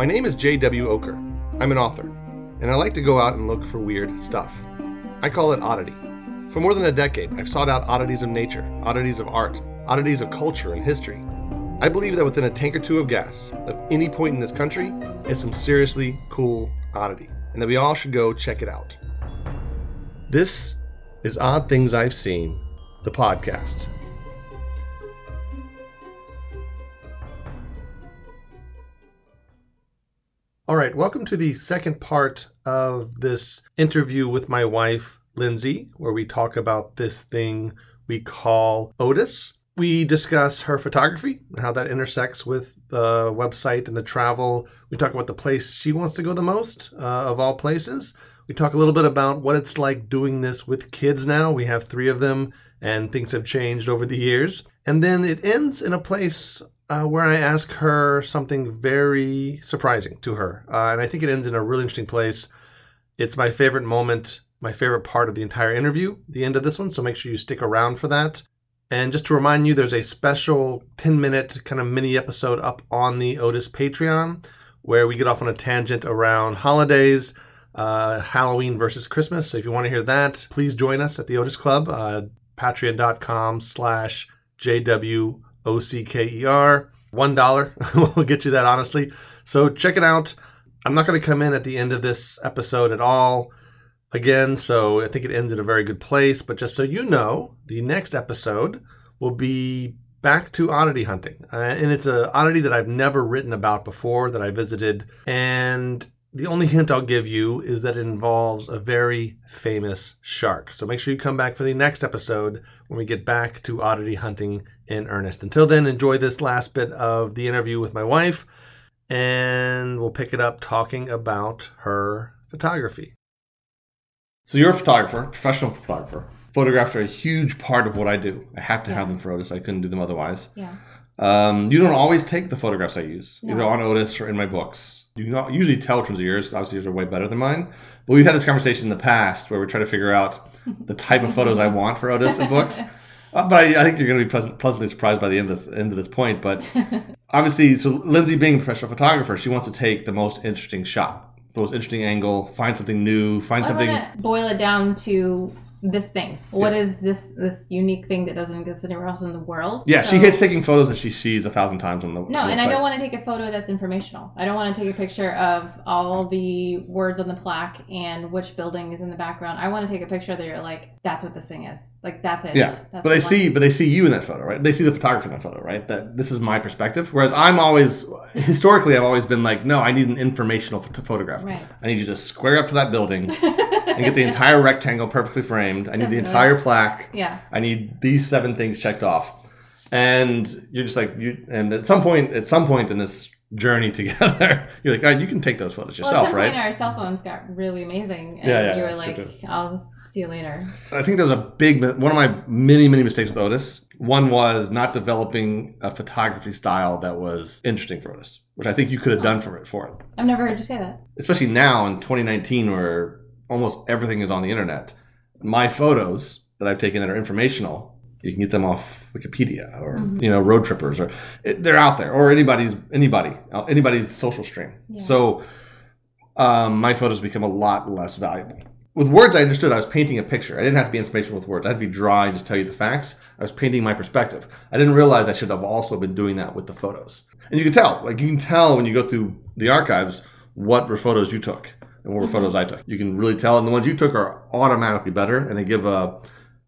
My name is J.W. Ocker. I'm an author, and I like to go out and look for weird stuff. I call it oddity. For more than a decade, I've sought out oddities of nature, oddities of art, oddities of culture and history. I believe that within a tank or two of gas, of any point in this country, is some seriously cool oddity, and that we all should go check it out. This is Odd Things I've Seen, the podcast. All right, welcome to the second part of this interview with my wife, Lindsay, where we talk about this thing we call Otis. We discuss her photography how that intersects with the website and the travel. We talk about the place she wants to go the most uh, of all places. We talk a little bit about what it's like doing this with kids now. We have three of them, and things have changed over the years. And then it ends in a place uh, where I ask her something very surprising to her. Uh, and I think it ends in a really interesting place. It's my favorite moment, my favorite part of the entire interview, the end of this one. So make sure you stick around for that. And just to remind you, there's a special 10 minute kind of mini episode up on the Otis Patreon where we get off on a tangent around holidays, uh, Halloween versus Christmas. So if you want to hear that, please join us at the Otis Club, uh, patreon.com slash JW O C K E R. One dollar will get you that honestly. So check it out. I'm not going to come in at the end of this episode at all again, so I think it ends in a very good place. But just so you know, the next episode will be back to oddity hunting. Uh, and it's an oddity that I've never written about before that I visited. And the only hint I'll give you is that it involves a very famous shark. So make sure you come back for the next episode when we get back to oddity hunting in earnest. Until then, enjoy this last bit of the interview with my wife, and we'll pick it up talking about her photography. So you're a photographer, professional photographer. Photographs are a huge part of what I do. I have to Yeah. have them for Otis. I couldn't do them otherwise. Yeah. Um, you don't always take the photographs I use, No. either on Otis or in my books. You can usually tell are yours. Obviously, yours are way better than mine. But we've had this conversation in the past where we try to figure out the type of photos I want for Otis and books. Uh, but I, I think you're going to be pleasant, pleasantly surprised by the end of this, end of this point. But obviously, so Lindsay being a professional photographer, she wants to take the most interesting shot, the most interesting angle, find something new, find I something. boil it down to this thing. What is this this unique thing that doesn't exist anywhere else in the world? Yeah, she hates taking photos that she sees a thousand times on the No, and I don't want to take a photo that's informational. I don't want to take a picture of all the words on the plaque and which building is in the background. I want to take a picture that you're like, that's what this thing is. Like that's it. Yeah, That's but they see, but they see you in that photo, right? They see the photographer in that photo, right? That this is my perspective. Whereas I'm always, historically, I've always been like, no, I need an informational ph- photograph. Right. I need you to square up to that building and get the entire rectangle perfectly framed. I need the entire plaque. yeah. I need these seven things checked off. And you're just like you. And at some point, at some point in this journey together, you're like, oh, you can take those photos Well, at yourself, some right? point, our cell phones got really amazing, and Yeah, yeah, you were like, true, "I'll see you later." I think there was a big one of my many many mistakes with Otis. One was not developing a photography style that was interesting for Otis, which I think you could have oh. done for it for it. I've never heard you say that. Especially now in 2019, where almost everything is on the internet. My photos that I've taken that are informational, you can get them off Wikipedia or Mhm. you know road trippers or it, they're out there or anybody's anybody uh, anybody's social stream. Yeah. So um, my photos become a lot less valuable. With words, I understood I was painting a picture. I didn't have to be informational with words. I had to be dry and just tell you the facts. I was painting my perspective. I didn't realize I should have also been doing that with the photos. And you can tell, like you can tell when you go through the archives what were photos you took and what were Mhm. photos I took. You can really tell, and the ones you took are automatically better, and they give a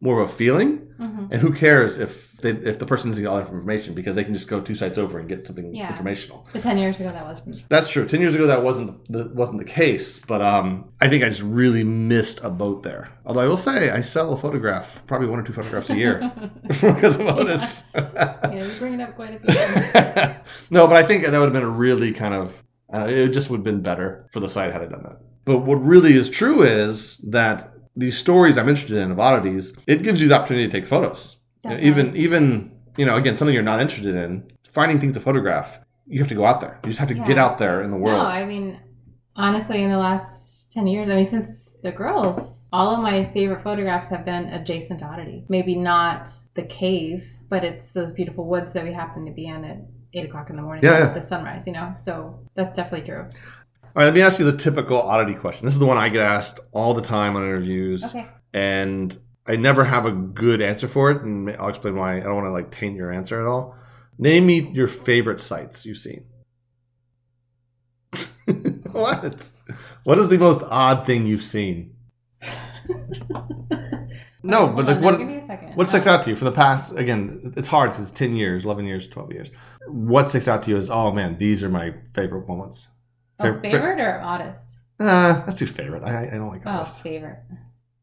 more of a feeling. hmm And who cares if they, if the person doesn't get all that information because they can just go two sites over and get something Yeah. informational. But ten years ago, that wasn't. That's true. Ten years ago, that wasn't the, wasn't the case, but um, I think I just really missed a boat there. Although I will say, I sell a photograph, probably one or two photographs a year because of Otis. yeah, you bring it up quite a few no, but I think that would have been a really kind of uh, it just would have been better for the site had I done that. But what really is true is that these stories I'm interested in of oddities, it gives you the opportunity to take photos. You know, even even you know again something you're not interested in, finding things to photograph. You have to go out there. You just have to get out there in the world. No, I mean, honestly, in the last 10 years, I mean, since the girls all of my favorite photographs have been adjacent to oddity. Maybe not the cave, but it's those beautiful woods that we happen to be in at eight o'clock in the morning Yeah, at yeah. the sunrise. You know, so that's definitely true. All right, let me ask you the typical oddity question. This is the one I get asked all the time on interviews, Okay. and I never have a good answer for it. And I'll explain why. I don't want to like taint your answer at all. Name me your favorite sites you've seen. what? What is the most odd thing you've seen? No, but like what? Give me a second. What sticks out to you for the past? Again, it's hard because it's ten years, eleven years, twelve years. What sticks out to you is, oh man, these are my favorite moments. Oh, Fav- fa- favorite or oddest? Uh, that's too favorite. I, I don't like Oh, honest. favorite.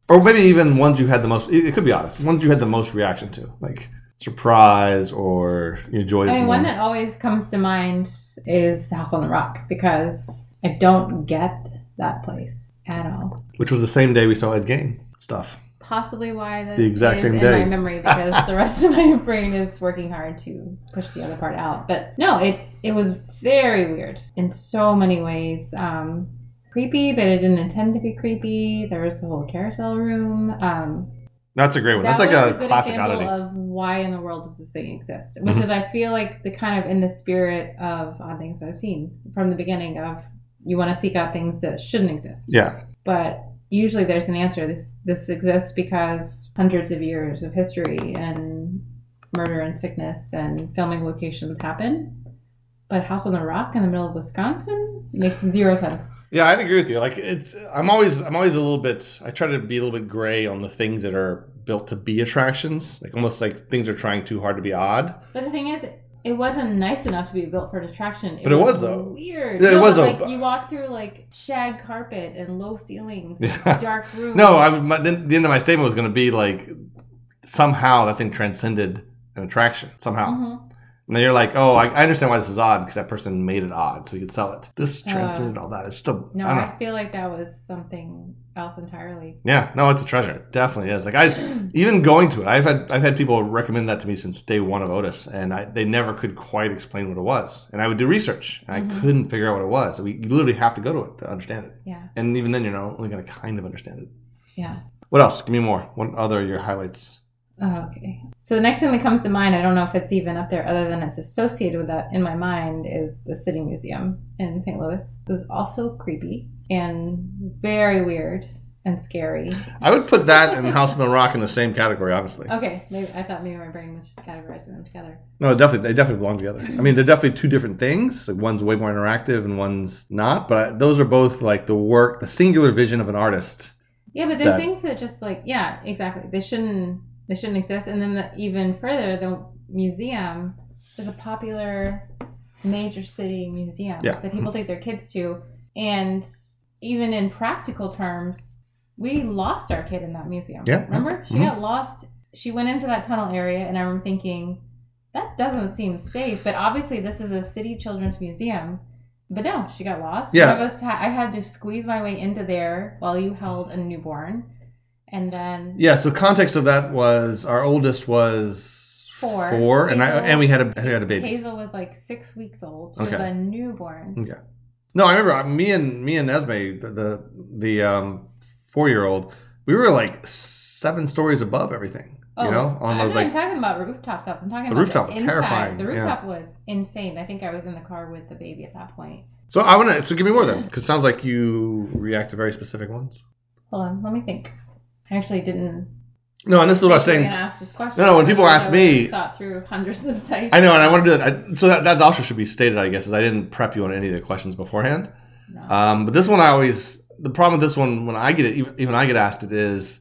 Or maybe even ones you had the most. It could be honest. Ones you had the most reaction to, like surprise or you enjoyed. I mean, one that always comes to mind is the House on the Rock because I don't get that place at all. which was the same day we saw Ed Gein stuff. Possibly why that The exact is same in day. my memory because the rest of my brain is working hard to push the other part out. But no, it it was very weird in so many ways. Um, creepy, but it didn't intend to be creepy. There was the whole carousel room. Um, That's a great one. that That's like a, good classic example oddity. of why in the world does this thing exist, which Mhm. is I feel like the kind of in the spirit of odd things I've seen from the beginning of you want to seek out things that shouldn't exist, yeah, but usually there's an answer. This this exists because hundreds of years of history and murder and sickness and filming locations happen. But House on the Rock in the middle of Wisconsin makes zero sense. yeah, I'd agree with you. Like it's, I'm always, I'm always a little bit. I try to be a little bit gray on the things that are built to be attractions. Like almost like things are trying too hard to be odd. But the thing is, it wasn't nice enough to be built for an attraction. But it was, though. Weird. Yeah, it No, was, but, though. Like you walk through like shag carpet and low ceilings, Yeah. dark rooms. No, I my, then the end of my statement was going to be like somehow that thing transcended an attraction somehow. Mhm. And then you're like, oh, I, I understand why this is odd because that person made it odd so he could sell it. This Uh, transcended all that. It's still No, I I, feel like that was something else entirely. Yeah, no, it's a treasure. It definitely is. Like I even going to it, I've had I've had people recommend that to me since day one of Otis, and I, they never could quite explain what it was. And I would do research, and I Mhm. couldn't figure out what it was. So we you literally have to go to it to understand it. Yeah, And even then, you're not only going to kind of understand it. yeah. What else? Give me more. What other are your highlights? Oh, okay. So the next thing that comes to mind, I don't know if it's even up there, other than it's associated with that in my mind, is the City Museum in St. Louis. It was also creepy and very weird and scary. I would put that and House on the Rock in the same category, honestly. Okay, maybe I thought maybe my brain was just categorizing them together. No, definitely, they definitely belong together. I mean, they're definitely two different things. Like one's way more interactive and one's not. But those are both like the work, the singular vision of an artist. Yeah, but there are That- things that just like yeah, exactly. They shouldn't they shouldn't exist. And then the, even further, the museum is a popular major city museum Yeah. that people take their kids to, and even in practical terms, we lost our kid in that museum. Yeah. remember she Mhm. got lost. She went into that tunnel area, and I remember thinking that doesn't seem safe. But obviously, this is a city children's museum. But no, she got lost. Yeah. Ha- I had to squeeze my way into there while you held a newborn, and then Yeah. So context of that was our oldest was Four. four, and I and we had a I had a baby. Hazel was like six weeks old. She was a newborn. Okay. No, I remember uh, me and me and Esme, the the, the um, four year old, we were like seven stories above everything. You know, on Oh, I'm those not like talking about rooftops. I'm talking The about rooftop was inside. terrifying, The yeah. rooftop was insane. I think I was in the car with the baby at that point. So I want to. So give me more then, because it sounds like you react to very specific ones. Hold on, let me think. I actually didn't. No, and this is what I was saying. ask this question. No, no, when people ask me- thought through hundreds of sites. I know, and I want to do that. I, so that, that also should be stated, I guess, is I didn't prep you on any of the questions beforehand. No. Um, but this one, I always the problem with this one when I get it, even, even I get asked it is,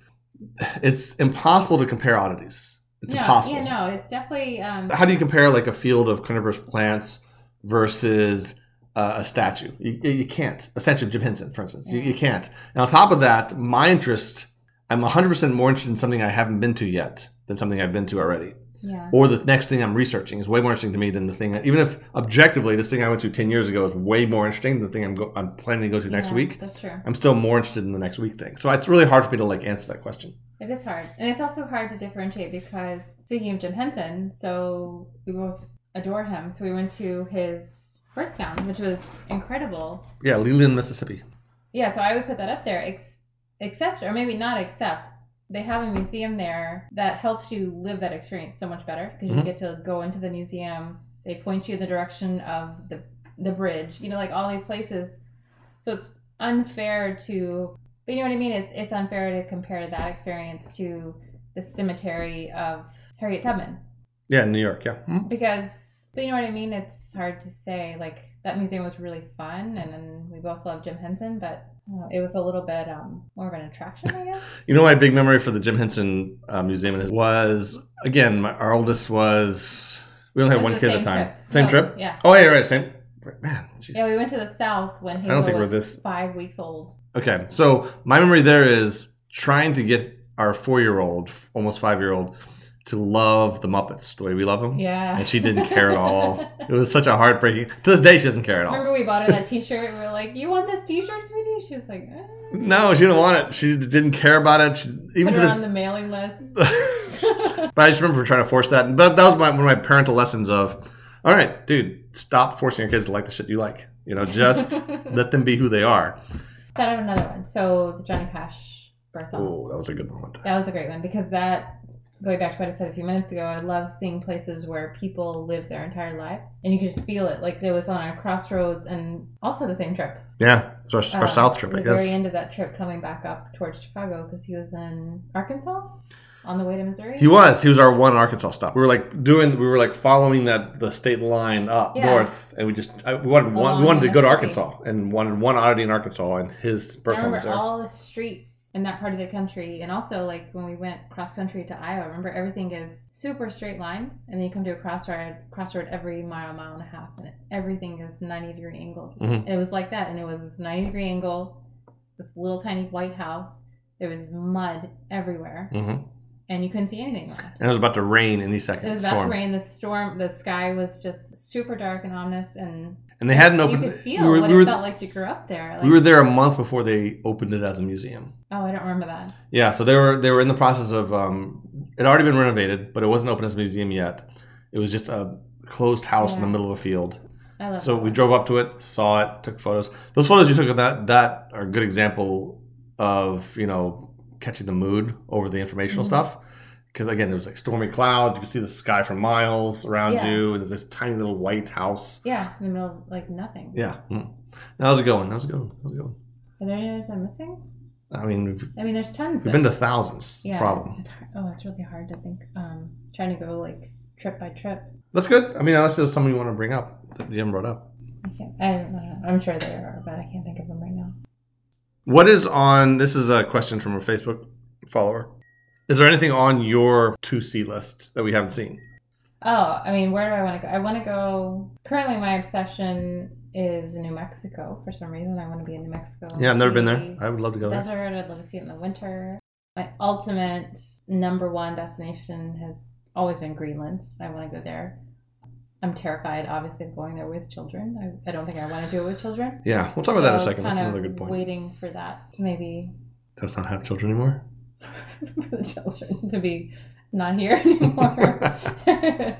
it's impossible to compare oddities. It's no, impossible. Yeah, no, it's definitely. Um, How do you compare like a field of carnivorous plants versus uh, a statue? You, you can't. A statue of Jim Henson, for instance, you, you can't. And on top of that, my interest, I'm 100% more interested in something I haven't been to yet than something I've been to already. yeah. Or the next thing I'm researching is way more interesting to me than the thing. Even if objectively this thing I went to 10 years ago is way more interesting than the thing I'm go, I'm planning to go to next Yeah, week. That's true. I'm still more interested in the next week thing. So it's really hard for me to like answer that question. It is hard. And it's also hard to differentiate because speaking of Jim Henson, so we both adore him. So we went to his birth town, which was incredible. Yeah, Leland, Mississippi. Yeah, so I would put that up there. Ex- accept or maybe not accept they have a museum there that helps you live that experience so much better because you Mhm. get to go into the museum they point you in the direction of the the bridge you know like all these places so it's unfair to but you know what i mean it's it's unfair to compare that experience to the cemetery of harriet tubman Yeah, in New York. Yeah. Mhm. because but you know what I mean. It's hard to say. Like that museum was really fun, and, and we both love Jim Henson, but it was a little bit um, more of an attraction, I guess. You know, my big memory for the Jim Henson uh, Museum was again, my, our oldest was we only had one kid at a time. trip. Same trip. Yeah, Oh yeah, right. Same. Man, yeah. We went to the south when I don't think we're was this- five weeks old. Okay, so my memory there is trying to get our four-year-old, almost five-year-old, to love the Muppets the way we love them. Yeah, And she didn't care at all. It was such a heartbreaking. To this day, she doesn't care at all. Remember we bought her that T-shirt. And we were like, "You want this T-shirt, sweetie?" She was like, eh. No, she didn't want it. She didn't care about it. She, even "Put to her on the mailing list." but I just remember trying to force that. But that was my, one of my parental lessons of, all right, dude, stop forcing your kids to like the shit you like. You know, just let them be who they are. Thought of another one. So the Johnny Cash birth. Oh, that was a good one. That was a great one because that going back to what I said a few minutes ago, I love seeing places where people live their entire lives and you can just feel it. Like there was on a crossroads and also the same trip. Yeah, our, our Uh, South trip, I The guess. very end of that trip, coming back up towards Chicago because he was in Arkansas on the way to Missouri. He was. He was our one Arkansas stop. We were like doing. We were like following that the state line up Yeah. north, and we just I, we wanted one. We wanted to go to Arkansas and wanted one oddity in Arkansas, and his I birth home remember was there. all the streets in that part of the country, and also like when we went cross country to Iowa. Remember everything is super straight lines, and then you come to a crossroad, crossroad every mile, mile and a half, and everything is ninety degree angles. Mhm. It was like that, and it was this ninety degree angle, this little tiny white house. There was mud everywhere, hmm and you couldn't see anything around. And it was about to rain any second. It was about storm. to rain. The storm, the sky was just super dark and ominous, and And they hadn't opened. you could feel we were, what we it were, felt like to grow up there. Like, we were there a month before they opened it as a museum. oh, I don't remember that. Yeah, so they were they were in the process of um, it had already been renovated, but it wasn't open as a museum yet. It was just a closed house in the middle of a field. I love So that we drove up to it, saw it, took photos. Those photos you took of that that are a good example of you know catching the mood over the informational Mhm. stuff. Because again, it was like stormy clouds. You could see the sky for miles around Yeah. you, and there's this tiny little white house. Yeah, in the middle of like nothing. Yeah, mm. that was a good one. That was a good one. That was a good one. Are there any others I'm missing? I mean, I mean, there's tons. we've been to thousands. yeah. Problem. It's. Oh, it's really hard to think. Um, trying to go like trip by trip. That's good. I mean, unless there's something you want to bring up that you haven't brought up. I can't. I don't know. I'm sure there are, but I can't think of them right now. What is on? This is a question from a Facebook follower. Is there anything on your to see list that we haven't seen? Oh, I mean, where do I want to go? I want to go. Currently, my obsession is New Mexico. For some reason, I want to be in New Mexico. Yeah, I've never been there. I would love to go there. Desert. I'd love to see it in the winter. My ultimate number one destination has always been Greenland. I want to go there. I'm terrified, obviously, of going there with children. I, I don't think I want to do it with children. Yeah, we'll talk about that in a second. That's another good point. Waiting for that to maybe Does not have children anymore. for the children to be not here anymore.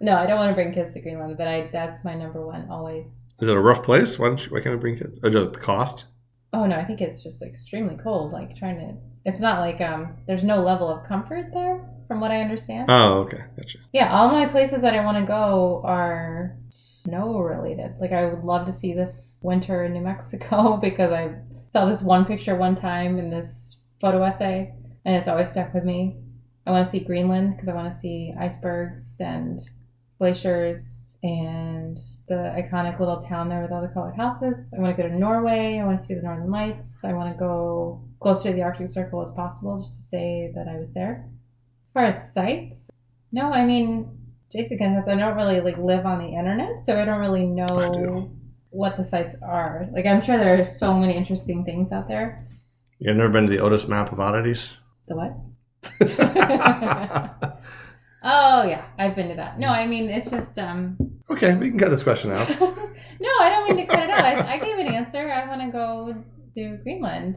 no, I don't want to bring kids to Greenland, but I that's my number one always. Is it a rough place? Why don't you, why can't we bring kids? Or just the cost? Oh no, I think it's just extremely cold. Like trying to, it's not like um, there's no level of comfort there, from what I understand. Oh, okay, gotcha. Yeah, all my places that I want to go are snow related. Like I would love to see this winter in New Mexico because I saw this one picture one time in this photo essay and it's always stuck with me. I want to see Greenland because I want to see icebergs and glaciers and the iconic little town there with all the colored houses. I want to go to Norway. I want to see the northern lights. I want to go close to the Arctic Circle as possible just to say that I was there. As far as sites, no, I mean, Jason can has I don't really like live on the internet, so I don't really know do. what the sites are. Like I'm sure there are so many interesting things out there. You've never been to the Otis map of oddities? The what? Oh yeah, I've been to that. No, I mean it's just um okay, we can cut this question out. No, I don't mean to cut it out. I, I gave an answer. I wanna go do Greenland.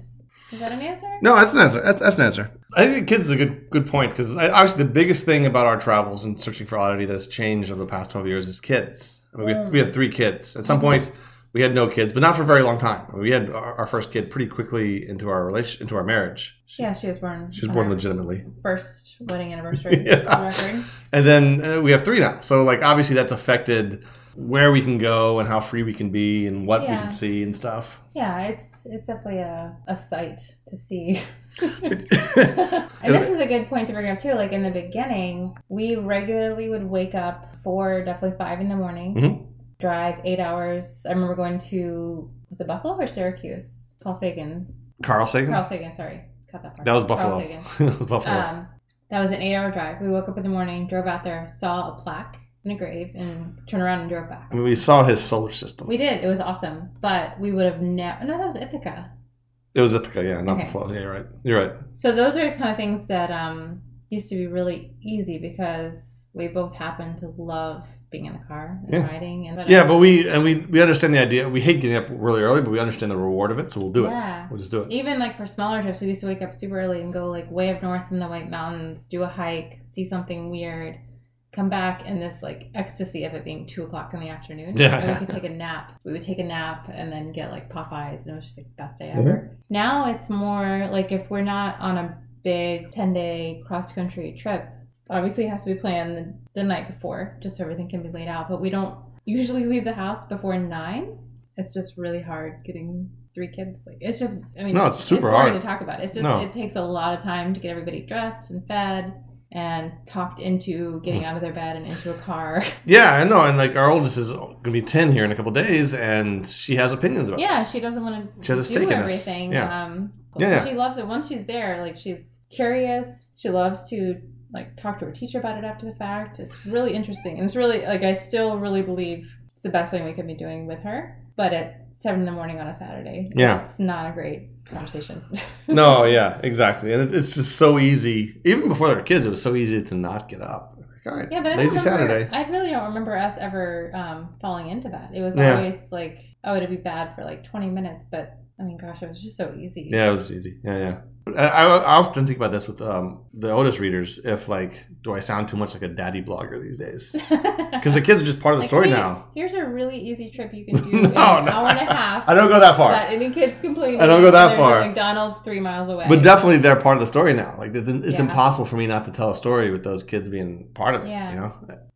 Is that an answer? No, that's an answer. That's, that's an answer. I think kids is a good good point because obviously the biggest thing about our travels and searching for oddity that's changed over the past twelve years is kids. I mean, we, have, we have three kids. At some Mhm. point, we had no kids, but not for a very long time. We had our, our first kid pretty quickly into our relation, into our marriage. She, Yeah, she was born. she was born legitimately, First wedding anniversary. Yeah. for the record. and then uh, we have three now. So like obviously that's affected where we can go and how free we can be and what we can see and stuff. Yeah, it's it's definitely a, a sight to see. and this is a good point to bring up too. Like in the beginning, we regularly would wake up for definitely five in the morning, Mhm. Drive eight hours. I remember going to was it Buffalo or Syracuse? Paul Sagan. Carl Sagan. Carl Sagan, sorry. Cut that part. that was Carl Buffalo. Sagan. that was Buffalo. Um, that was an eight hour drive. We woke up in the morning, drove out there, saw a plaque in a grave, and turned around and drove back. I mean, we saw his solar system. We did. It was awesome. But we would have never. No, that was Ithaca. it was Ithaca, yeah, not Okay. Buffalo. Yeah, you're right. You're right. So those are kind of things that um, used to be really easy because we both happen to love being in the car and Yeah. riding. And Yeah, but we and we we understand the idea. We hate getting up really early, but we understand the reward of it, so we'll do Yeah. it. We'll just do it. even like for smaller trips, we used to wake up super early and go like way up north in the White Mountains, do a hike, see something weird, come back, and this like ecstasy of it being two o'clock in the afternoon. Yeah. And we could take a nap. We would take a nap and then get like Popeyes, and it was just like the best day Mm-hmm. ever. Now it's more like if we're not on a big ten day cross country trip, obviously it has to be planned the, the night before, just so everything can be laid out. But we don't usually leave the house before nine. It's just really hard getting three kids. Like it's just, I mean, No, it's super boring hard. to talk about. It's just No. it takes a lot of time to get everybody dressed and fed and talked into Mm. getting out of their bed and into a car. Yeah, I know. And like our oldest is going to be ten here in a couple days, and she has opinions about it. yeah, this. she doesn't want to She has a do stake in everything. Yeah. Um, Yeah, yeah. She loves it. Once she's there, like she's curious. She loves to like talk to her teacher about it after the fact. It's really interesting. And it's really like I still really believe it's the best thing we could be doing with her. But at seven in the morning on a Saturday, Yeah. it's not a great conversation. no, yeah, exactly. And it's, just so easy. Even before they were kids, it was so easy to not get up. Like, all right, Yeah, but I lazy remember, Saturday. I really don't remember us ever um, falling into that. It was Yeah. always like, oh, it'd be bad for like 20 minutes, but I mean, gosh, it was just so easy. Yeah, it was easy. Yeah, yeah. I, I often think about this with um, the Otis readers. If like, do I sound too much like a daddy blogger these days? Because the kids are just part of the Like, story hey, now. Here's a really easy trip you can do No, in an no. hour and a half. I don't go that far. Any kids complaining. I don't go that far. McDonald's three miles away. But definitely, they're part of the story now. Like it's, it's Yeah. impossible for me not to tell a story with those kids being part of it. Yeah. You know.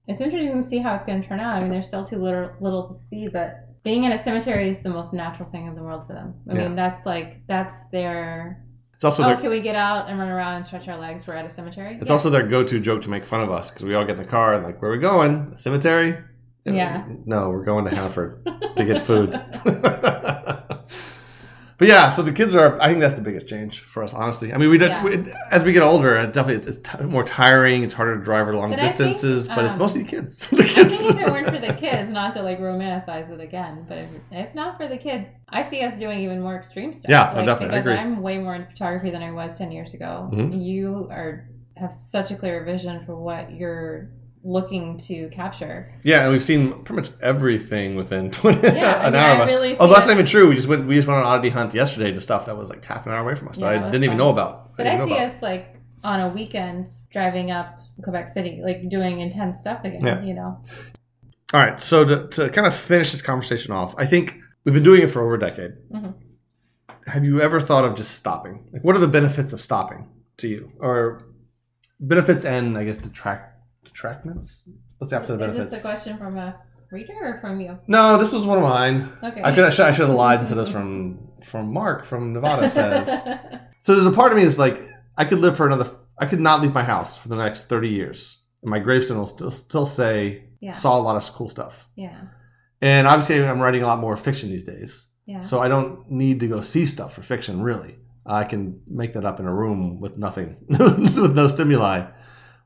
It's interesting to see how it's going to turn out. I mean, there's still too little, little to see, but being in a cemetery is the most natural thing in the world for them. I Yeah. mean, that's like that's their. It's also oh, their can we get out and run around and stretch our legs? We're at a cemetery. it's Yeah. also their go-to joke to make fun of us because we all get in the car and like, where are we going? The cemetery? Yeah. No, we're going to Hanford to get food. but yeah, so the kids are. I think that's the biggest change for us, honestly. I mean, we, did, Yeah. we as we get older, it definitely it's, it's t- more tiring. It's harder to drive long But I think, distances, but it's um, mostly the kids. the I kids. think if it weren't for the kids, not to like romanticize it again, but if, if not for the kids, I see us doing even more extreme stuff. Yeah, no, like, definitely, I agree. I'm way more in photography than I was ten years ago. Mhm. You are have such a clear vision for what you're looking to capture. Yeah, and we've seen pretty much everything within 20, Yeah, I an hour I of us. really oh, that's not even true. We just went. We just went on an oddity hunt yesterday to stuff that was like half an hour away from us Yeah, that I didn't even know about. But I, didn't see about. us like on a weekend driving up Quebec City, like doing intense stuff again. Yeah. You know. All right, so to, to kind of finish this conversation off, I think we've been doing it for over a decade. Mhm. Have you ever thought of just stopping? Like, what are the benefits of stopping to you, or benefits and I guess detract detractments? What's the opposite of Is benefits? this a question from a reader or from you? no, this was one of mine. Okay. I could I should, I should have lied and said this from from Mark from Nevada says. So there's a part of me is like, I could live for another. I could not leave my house for the next thirty years, and my gravestone will still still say yeah. saw a lot of cool stuff. Yeah. And obviously, I'm writing a lot more fiction these days, Yeah. so I don't need to go see stuff for fiction. Really, I can make that up in a room with nothing, with no stimuli.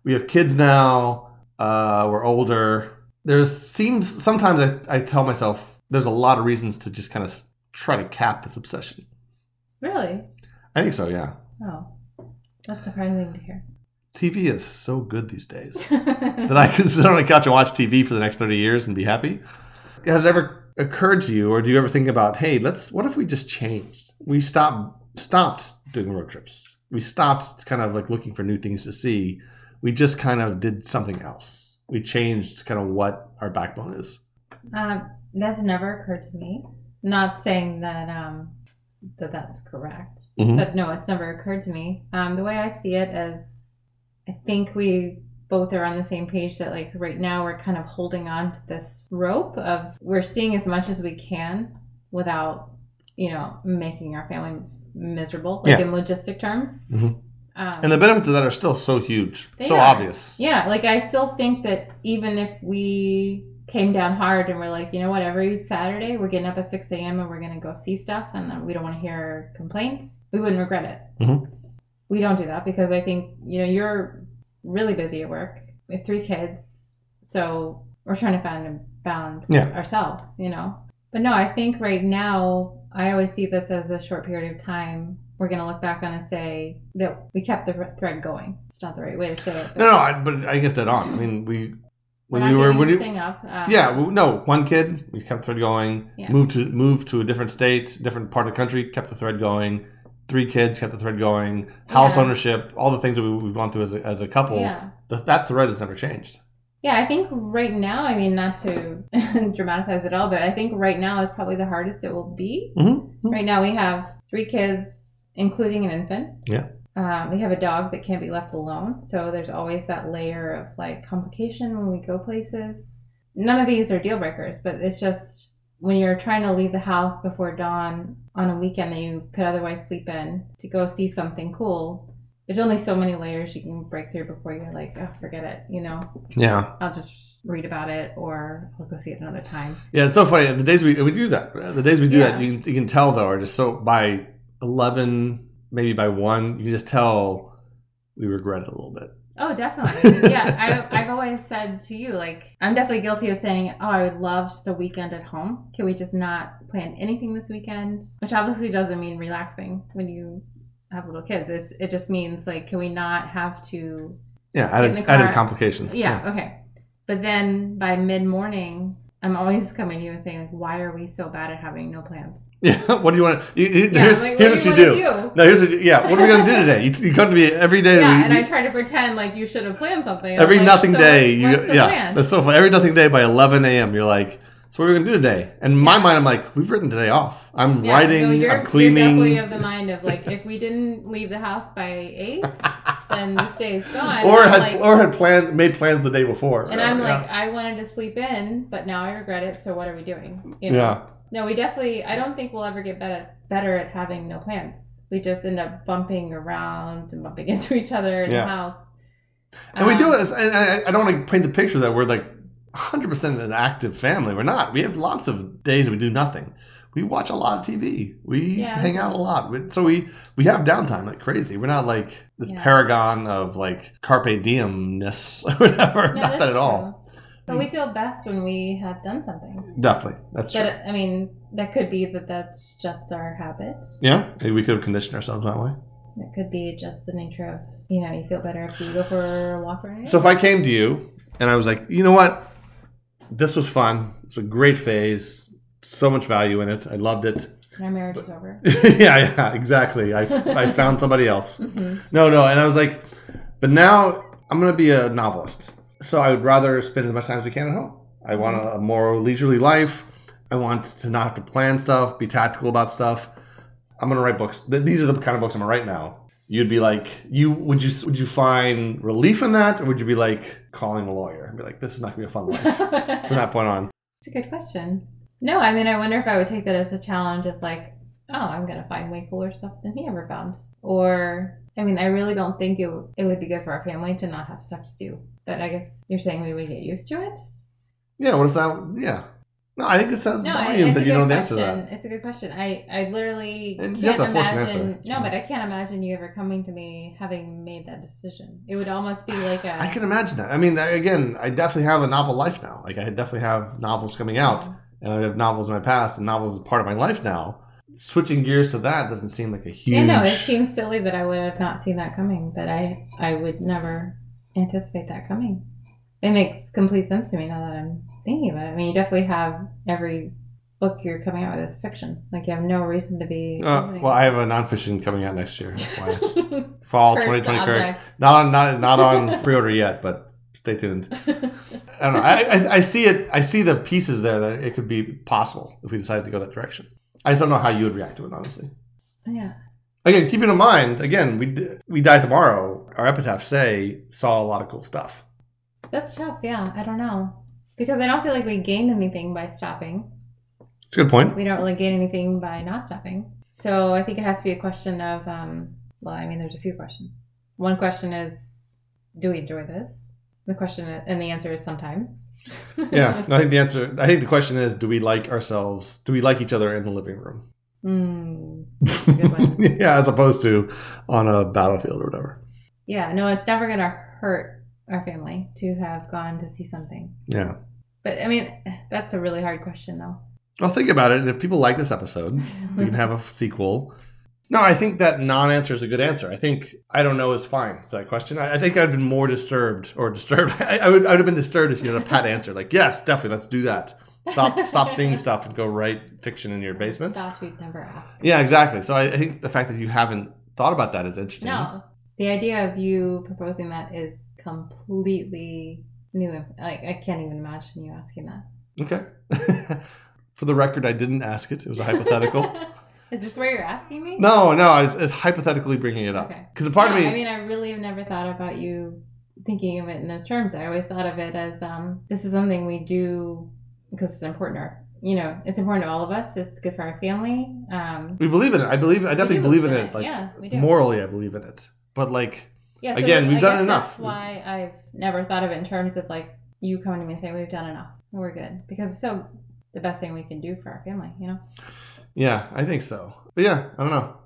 We have kids now. Uh, we're older. There seems sometimes I, I tell myself there's a lot of reasons to just kind of try to cap this obsession. Really? I think so. Yeah. Oh, that's surprising to hear. TV is so good these days that I can sit on a couch and watch TV for the next 30 years and be happy. Has it ever occurred to you, or do you ever think about, hey, let's, what if we just changed? We stopped, stopped doing road trips. We stopped kind of like looking for new things to see. We just kind of did something else. We changed kind of what our backbone is. Um, that's never occurred to me. Not saying that um that that's correct, Mhm. but no, it's never occurred to me. Um, the way I see it is, I think we both are on the same page that like right now we're kind of holding on to this rope of we're seeing as much as we can without you know making our family miserable, like Yeah. in logistic terms. Mhm. Um, And the benefits of that are still so huge, so are. obvious. Yeah, like I still think that even if we came down hard and we're like, you know what, every Saturday we're getting up at 6 a.m. and we're going to go see stuff and we don't want to hear complaints, we wouldn't regret it. Mhm. We don't do that because I think, you know, you're really busy at work. We have three kids. So we're trying to find a balance Yeah. ourselves, you know? But no, I think right now, I always see this as a short period of time. We're going to look back on and say that we kept the thread going. It's not the right way to say it. but- No, no, I, but I guess that on. I mean, we when we were when you, up. Um, yeah, well, no, one kid, we kept the thread going. Yeah. Moved to moved to a different state, different part of the country, kept the thread going. Three kids, kept the thread going. House Yeah. ownership, all the things that we, we've gone through as a, as a couple. Yeah. th- that thread has never changed. Yeah, I think right now, I mean, not to dramatize it all, but I think right now is probably the hardest it will be. Mm-hmm. Right now, we have three kids, including an infant. Yeah. Um, we have a dog that can't be left alone. So there's always that layer of like complication when we go places. None of these are deal breakers, but it's just when you're trying to leave the house before dawn on a weekend that you could otherwise sleep in to go see something cool. There's only so many layers you can break through before you're like, oh, forget it, you know. Yeah, I'll just read about it or I'll go see it another time. yeah. It's so funny. The days we we do that, the days we do Yeah. that, you can, you can tell though are just so by eleven, maybe by one, you can just tell we regret it a little bit. Oh, definitely. Yeah, I, I've always said to you, like, I'm definitely guilty of saying, oh, I would love just a weekend at home. Can we just not plan anything this weekend? Which obviously doesn't mean relaxing when you have little kids. It's, it just means, like, can we not have to. Yeah, added, added complications. Yeah, okay. But then by mid morning, I'm always coming to you and saying, like, why are we so bad at having no plans? Yeah. What do you want to? Yeah, Here's, like, here's what you do do. wanna No, here's what you, yeah. What are we gonna do today? You, you come to me every day. Yeah, we- and we- I try to pretend like you should have planned something. Every like, nothing so day. You, yeah, plan? that's so funny. Every nothing day by 11 a.m. You're like, so what are we gonna do today? And my mind, I'm like, we've written today off. I'm Yeah, writing. I'm cleaning. You're definitely of the mind of like, if we didn't leave the house by eight, then this day is gone. or had like, or had planned made plans the day before. and I'm Yeah. like, I wanted to sleep in, but now I regret it. So what are we doing? You know? yeah, No, we definitely. I don't think we'll ever get better better at having no plans. We just end up bumping around and bumping into each other in Yeah. the house. and we do Um, it. And I, I don't want to paint the picture that we're like 100 percent an active family. We're not. We have lots of days we do nothing. We watch a lot of TV. We Yeah. hang out a lot. So we we have downtime like crazy. We're not like this Yeah. paragon of like carpe diemness or whatever. No, not that at all. But we feel best when we have done something. Definitely, that's true. I mean, that could be that that's just our habit. Yeah, maybe we could have conditioned ourselves that way. It could be just the nature of, you know, you feel better if you go for a walk or anything. So if I came to you and I was like, you know what, this was fun. It's a great phase. So much value in it. I loved it. My marriage is over. yeah, yeah, exactly. I, I found somebody else. hmm No, no, and I was like, but now I'm gonna be a novelist. So I would rather spend as much time as we can at home. I want a, more leisurely life. I want to not have to plan stuff, be tactical about stuff. I'm gonna write books. These are the kind of books I'm gonna write now. You'd be like, you would you would you find relief in that, or would you be like calling a lawyer and be like, this is not gonna be a fun life from that point on? It's a good question. No, I mean, I wonder if I would take that as a challenge of like, oh, I'm gonna find way cooler stuff than he ever found. Or, I mean, I really don't think it w- it would be good for our family to not have stuff to do. But I guess you're saying we would get used to it. Yeah, what if that? Yeah, no, I think it says No, volumes that you know the answer that. It's a good question. I I literally And can't an imagine. answer, No, but I can't imagine you ever coming to me having made that decision. It would almost be like a. I can imagine that. I mean, again, I definitely have a novel life now. Like I definitely have novels coming out, and I have novels in my past, and novels is part of my life now. Switching gears to that doesn't seem like a huge. Yeah, no, it seems silly that I would have not seen that coming, but I I would never anticipate that coming. It makes complete sense to me now that I'm thinking about it. I mean, you definitely have every book you're coming out with is fiction. Like you have no reason to be. Uh, well, I have a nonfiction coming out next year. Fall 2020 curse. Not on not not on pre-order yet, but stay tuned. I don't know. I, I, I see it. I see the pieces there that it could be possible if we decided to go that direction. I just don't know how you would react to it, honestly. yeah. Again, keeping in mind, again, we d- we die tomorrow. Our epitaphs say saw a lot of cool stuff. That's tough. Yeah. I don't know. Because I don't feel like we gained anything by stopping. It's a good point. We don't really gain anything by not stopping. So I think it has to be a question of, um, well, I mean, there's a few questions. One question is, do we enjoy this? The question, and the answer is sometimes. Yeah, I think the answer. I think the question is, do we like ourselves? Do we like each other in the living room? Mm, good one. yeah, as opposed to on a battlefield or whatever. Yeah, no, it's never going to hurt our family to have gone to see something. Yeah. But I mean, that's a really hard question, though. Well, think about it. And if people like this episode, we can have a sequel. No, I think that non-answer is a good answer. I think I don't know is fine for that question. I, I think I'd been more disturbed or disturbed. I, I would I would have been disturbed if you had a pat answer like yes, definitely, let's do that. Stop stop seeing stuff and go write fiction in your basement. Thought you'd never ask. Yeah, exactly. So I, I think the fact that you haven't thought about that is interesting. No, the idea of you proposing that is completely new. Like I can't even imagine you asking that. Okay. for the record, I didn't ask it. It was a hypothetical. is this where you're asking me? no, no, I was, I was hypothetically bringing it up Okay. because a part of me. I mean, I really have never thought about you thinking of it in those terms. I always thought of it as um, this is something we do because it's important to our, you know, it's important to all of us. It's good for our family. Um, we believe in it. I believe. I definitely believe in believe in it. it. Like Yeah, we do. morally, I believe in it. But like, yeah. Again, we've I done guess enough. That's why I've never thought of it in terms of like you coming to me and saying we've done enough. We're good because it's so the best thing we can do for our family. You know. yeah, I think so. But yeah, I don't know.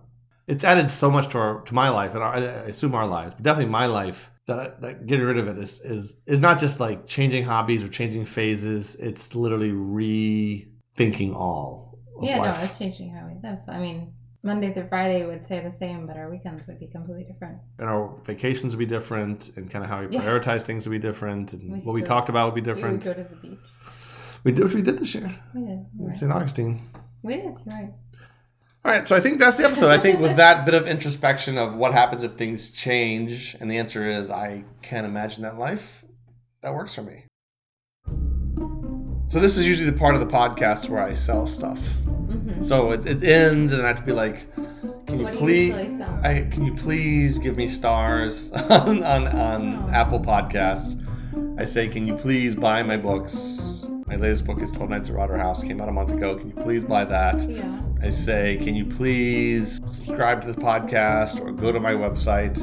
It's added so much to our to my life, and our, I I assume our lives, but definitely my life. That, I, that getting rid of it is is is not just like changing hobbies or changing phases. It's literally rethinking all of yeah, life. no, it's changing how we live. I mean, Monday through Friday would say the same, but our weekends would be completely different. and our vacations would be different, and kind of how we Yeah. prioritize things would be different, and We what we could- talked about would be different. We would different. go to the beach. We did what we did this year We did. You're in right. St. Augustine. We did. You're right. All right, so I think that's the episode. I think with that bit of introspection of what happens if things change, and the answer is I can't imagine that life. That works for me. So this is usually the part of the podcast where I sell stuff. Mm-hmm. So it, it ends, and I have to be like, "Can you What please? you? I, can you please give me stars on on, on Oh. Apple Podcasts? I say, can you please buy my books? My latest book is Twelve Nights at Rotter House. Came out a month ago. Can you please buy that? yeah. I say, can you please subscribe to this podcast or go to my website?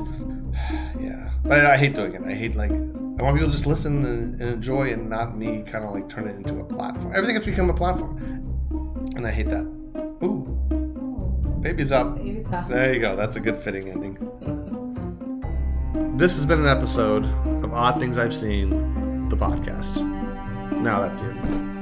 yeah, but I, I hate doing it. I hate like I want people to just listen and, and enjoy, and not me kind of like turn it into a platform. Everything has become a platform, and I hate that. Ooh, baby's up. Baby's up. There you go. That's a good fitting ending. This has been an episode of Odd Things I've Seen, the podcast. Now that's it.